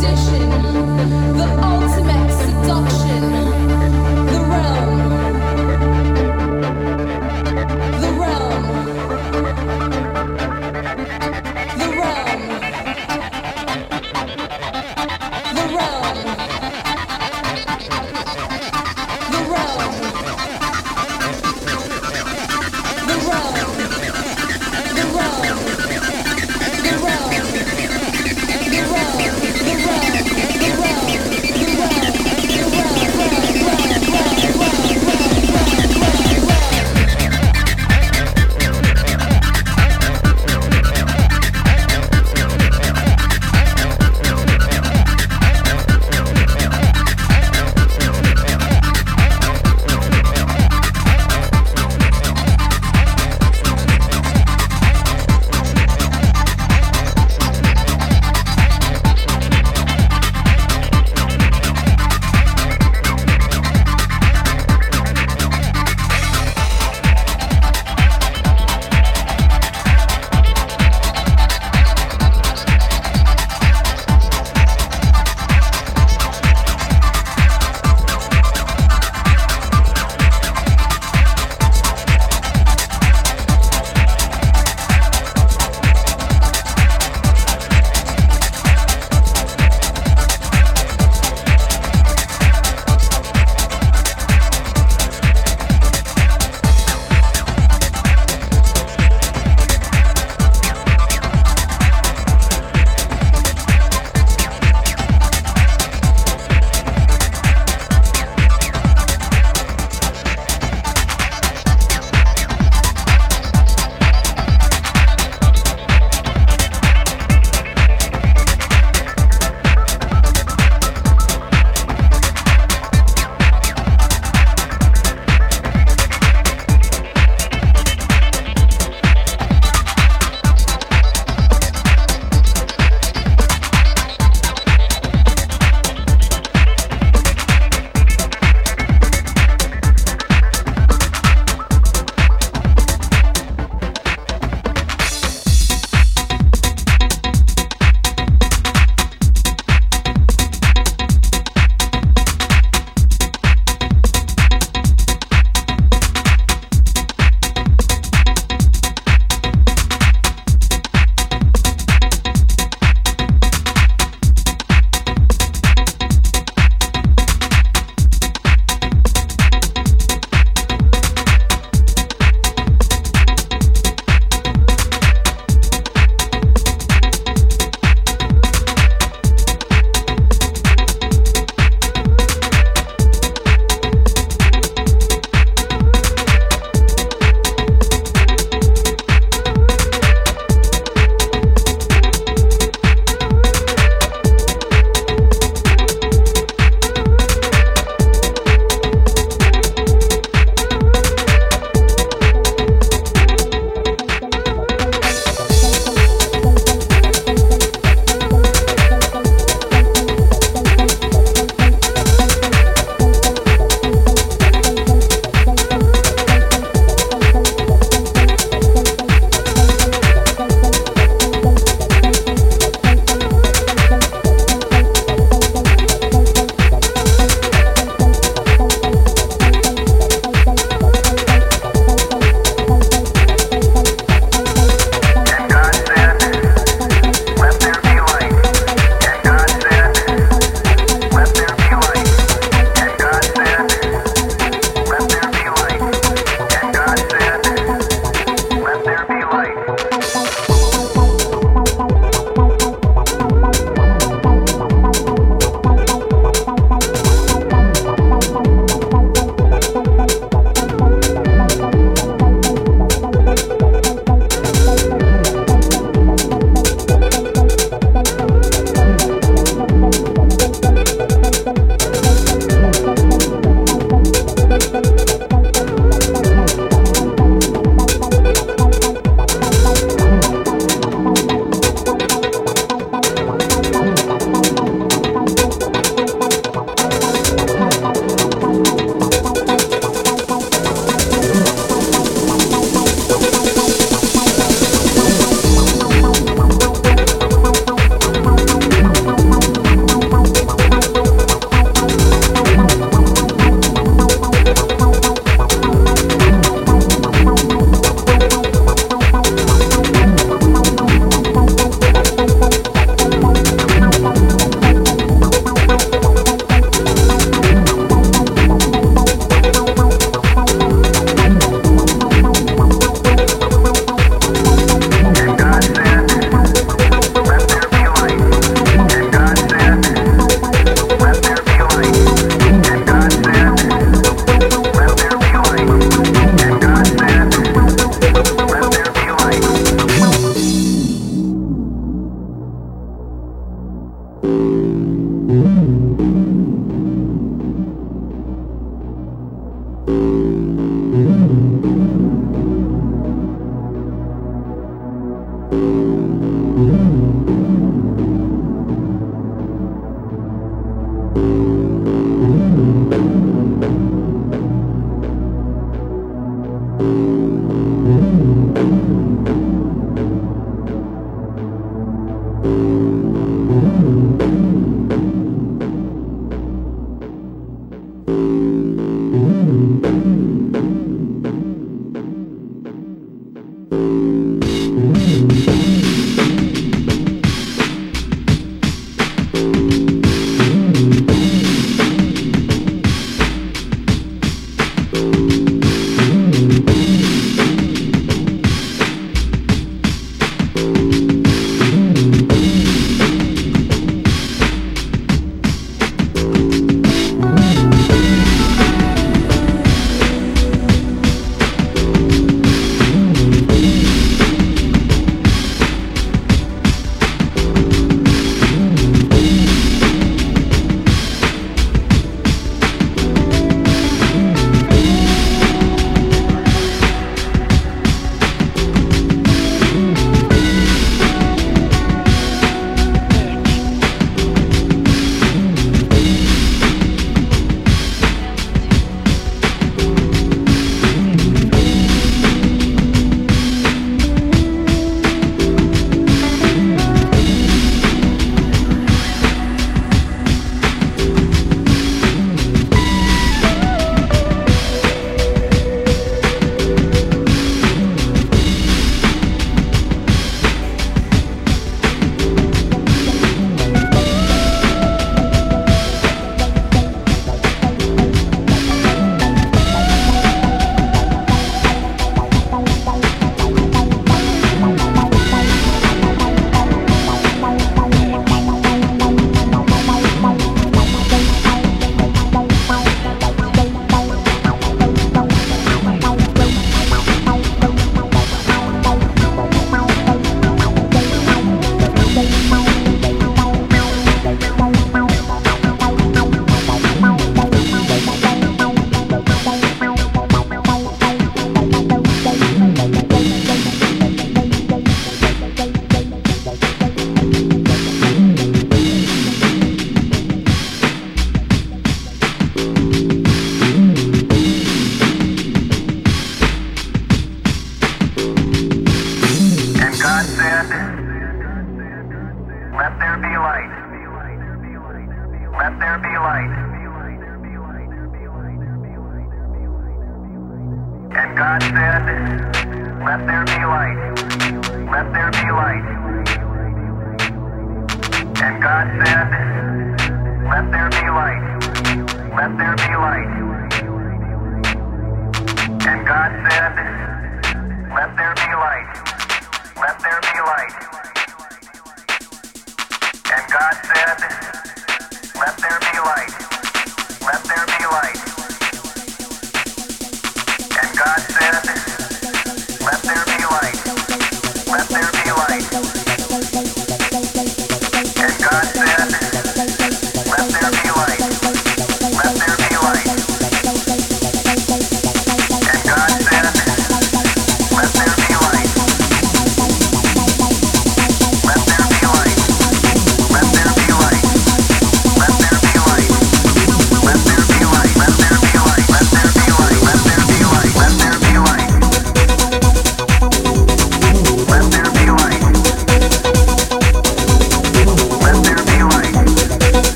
the ultimate seduction.